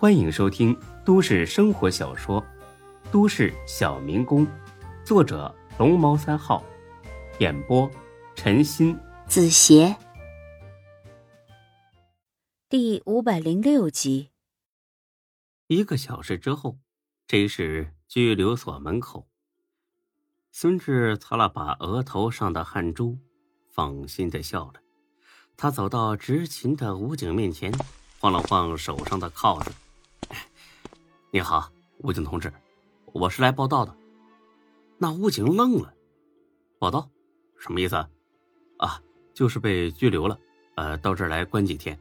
欢迎收听都市生活小说《都市小民工》，作者龙猫三号，演播陈鑫、子邪，第五百零六集。一个小时之后，这是拘留所门口。孙志擦了把额头上的汗珠，放心的笑了。他走到执勤的武警面前，晃了晃手上的铐子。“你好，武警同志，我是来报道的。”那武警愣了，“报道？什么意思？啊，就是被拘留了，呃，到这儿来关几天。”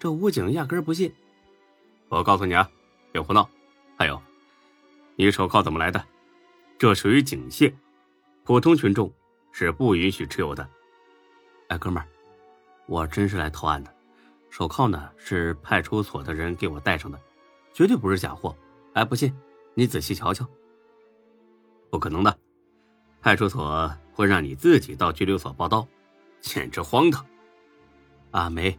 这武警压根不信。我告诉你啊，别胡闹！还有，你手铐怎么来的？这属于警械，普通群众是不允许持有的。哎，哥们儿，我真是来投案的，手铐呢是派出所的人给我戴上的，绝对不是假货。哎，不信你仔细瞧瞧。不可能的，派出所会让你自己到拘留所报到，简直荒唐！啊，没，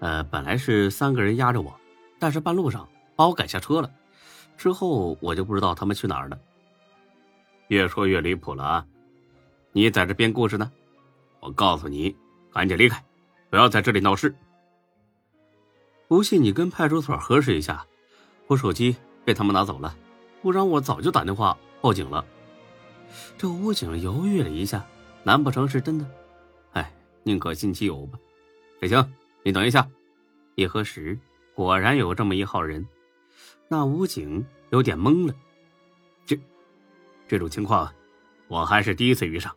呃，本来是三个人压着我。但是半路上把我赶下车了，之后我就不知道他们去哪儿了。越说越离谱了啊！你在这编故事呢？我告诉你，赶紧离开，不要在这里闹事。不信你跟派出所核实一下，我手机被他们拿走了，不然我早就打电话报警了。这武警犹豫了一下，难不成是真的？哎，宁可信其有吧。也行，你等一下，一核实。果然有这么一号人，那武警有点懵了。这这种情况，我还是第一次遇上。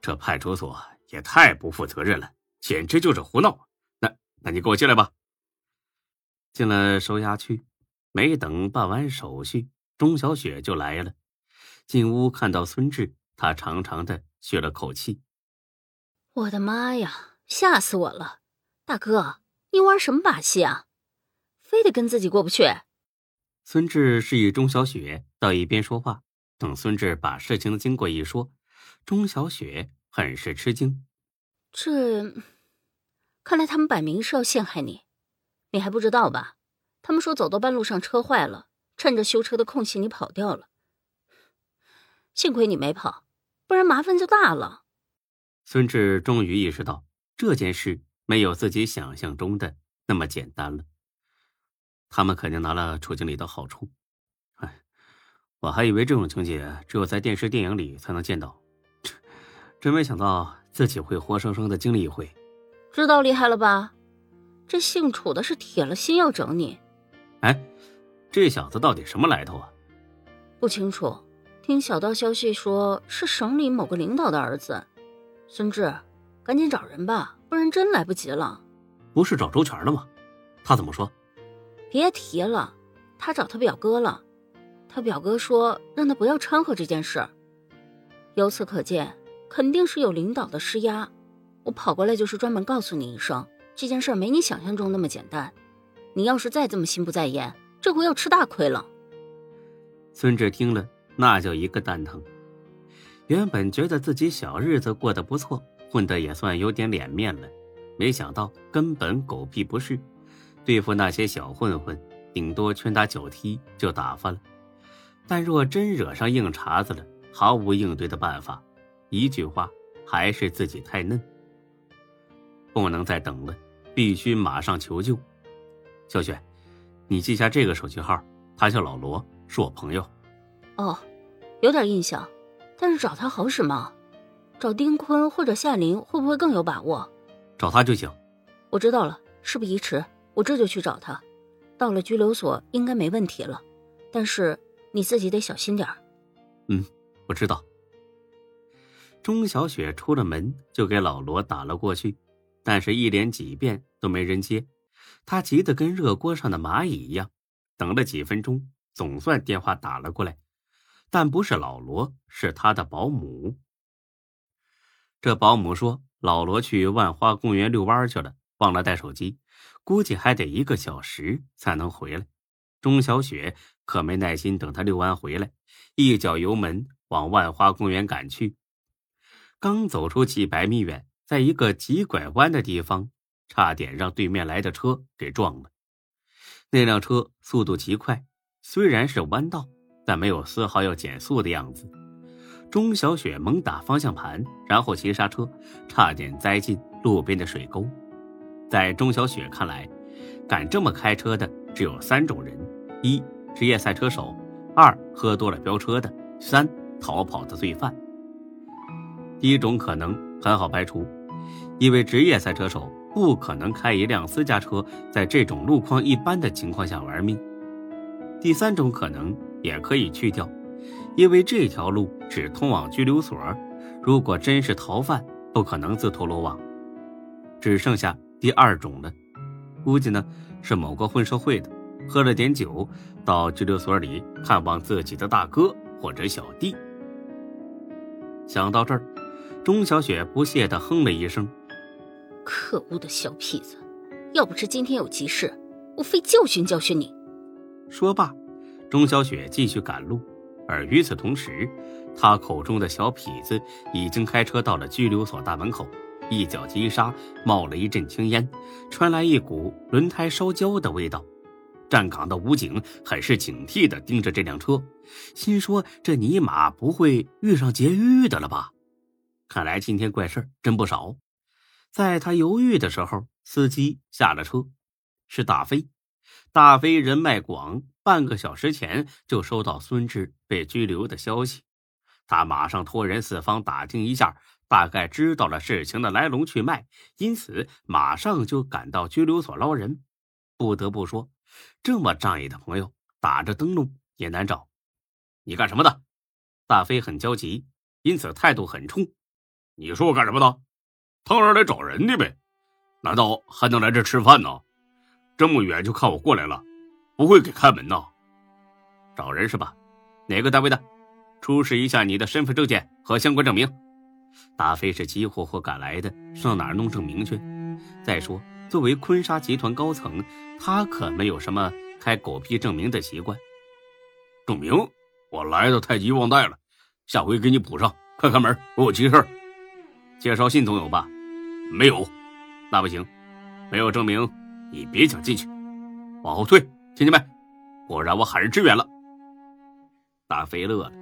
这派出所也太不负责任了，简直就是胡闹。那那你给我进来吧。进了收押区，没等办完手续，钟小雪就来了。进屋看到孙志，她长长的吁了口气：“我的妈呀，吓死我了！大哥，你玩什么把戏啊？”非得跟自己过不去。孙志示意钟小雪到一边说话。等孙志把事情的经过一说，钟小雪很是吃惊。这，看来他们摆明是要陷害你，你还不知道吧？他们说走到半路上车坏了，趁着修车的空隙你跑掉了。幸亏你没跑，不然麻烦就大了。孙志终于意识到这件事没有自己想象中的那么简单了。他们肯定拿了楚经理的好处，哎，我还以为这种情节只有在电视电影里才能见到，真没想到自己会活生生的经历一回。知道厉害了吧？这姓楚的是铁了心要整你。哎，这小子到底什么来头啊？不清楚，听小道消息说是省里某个领导的儿子。孙志，赶紧找人吧，不然真来不及了。不是找周全了吗？他怎么说？别提了，他找他表哥了，他表哥说让他不要掺和这件事。由此可见，肯定是有领导的施压。我跑过来就是专门告诉你一声，这件事没你想象中那么简单。你要是再这么心不在焉，这回要吃大亏了。孙志听了，那叫一个蛋疼。原本觉得自己小日子过得不错，混得也算有点脸面了，没想到根本狗屁不是。对付那些小混混，顶多拳打脚踢就打发了；但若真惹上硬茬子了，毫无应对的办法。一句话，还是自己太嫩，不能再等了，必须马上求救。小雪，你记下这个手机号，他叫老罗，是我朋友。哦，有点印象，但是找他好使吗？找丁坤或者夏琳会不会更有把握？找他就行。我知道了，事不宜迟。我这就去找他，到了拘留所应该没问题了，但是你自己得小心点嗯，我知道。钟小雪出了门就给老罗打了过去，但是一连几遍都没人接，他急得跟热锅上的蚂蚁一样。等了几分钟，总算电话打了过来，但不是老罗，是他的保姆。这保姆说，老罗去万花公园遛弯去了，忘了带手机。估计还得一个小时才能回来，钟小雪可没耐心等他遛完回来，一脚油门往万花公园赶去。刚走出几百米远，在一个急拐弯的地方，差点让对面来的车给撞了。那辆车速度极快，虽然是弯道，但没有丝毫要减速的样子。钟小雪猛打方向盘，然后急刹车，差点栽进路边的水沟。在钟小雪看来，敢这么开车的只有三种人：一、职业赛车手；二、喝多了飙车的；三、逃跑的罪犯。第一种可能很好排除，因为职业赛车手不可能开一辆私家车在这种路况一般的情况下玩命。第三种可能也可以去掉。因为这条路只通往拘留所，如果真是逃犯，不可能自投罗网。只剩下第二种了，估计呢是某个混社会的，喝了点酒，到拘留所里看望自己的大哥或者小弟。想到这儿，钟小雪不屑地哼了一声：“可恶的小痞子！要不是今天有急事，我非教训教训你。”说罢，钟小雪继续赶路。而与此同时，他口中的小痞子已经开车到了拘留所大门口，一脚急刹，冒了一阵青烟，传来一股轮胎烧焦的味道。站岗的武警很是警惕地盯着这辆车，心说：这尼玛不会遇上劫狱的了吧？看来今天怪事真不少。在他犹豫的时候，司机下了车，是大飞。大飞人脉广。半个小时前就收到孙志被拘留的消息，他马上托人四方打听一下，大概知道了事情的来龙去脉，因此马上就赶到拘留所捞人。不得不说，这么仗义的朋友，打着灯笼也难找。你干什么的？大飞很焦急，因此态度很冲。你说我干什么的？当然来找人的呗，难道还能来这吃饭呢？这么远就看我过来了。不会给开门呐？找人是吧？哪个单位的？出示一下你的身份证件和相关证明。大飞是急火火赶来的，上哪儿弄证明去？再说，作为坤沙集团高层，他可没有什么开狗屁证明的习惯。证明？我来的太急忘带了，下回给你补上。快开门，我有急事。介绍信总有吧？没有。那不行，没有证明，你别想进去。往后退。听见没？不然我喊人支援了。大飞乐了，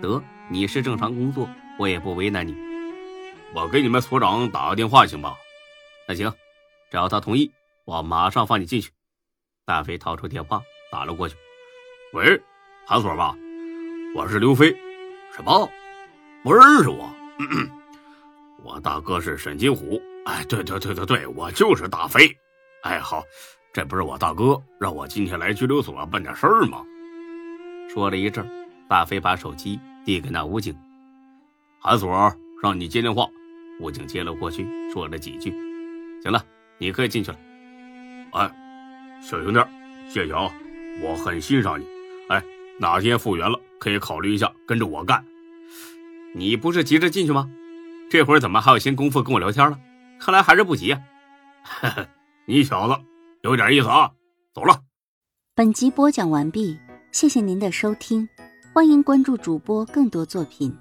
得，你是正常工作，我也不为难你。我给你们所长打个电话行吧？那行，只要他同意，我马上放你进去。大飞掏出电话打了过去。喂，韩所吧？我是刘飞。什么？不认识我？我大哥是沈金虎。哎，对对对对对，我就是大飞。哎，好。这不是我大哥让我今天来拘留所办点事儿吗？说了一阵，大飞把手机递给那武警，韩所让你接电话。武警接了过去，说了几句。行了，你可以进去了。哎，小兄弟，谢谢啊，我很欣赏你。哎，哪天复原了，可以考虑一下跟着我干。你不是急着进去吗？这会儿怎么还有闲工夫跟我聊天了？看来还是不急啊。哈哈，你小子。有点意思啊，走了。本集播讲完毕，谢谢您的收听，欢迎关注主播更多作品。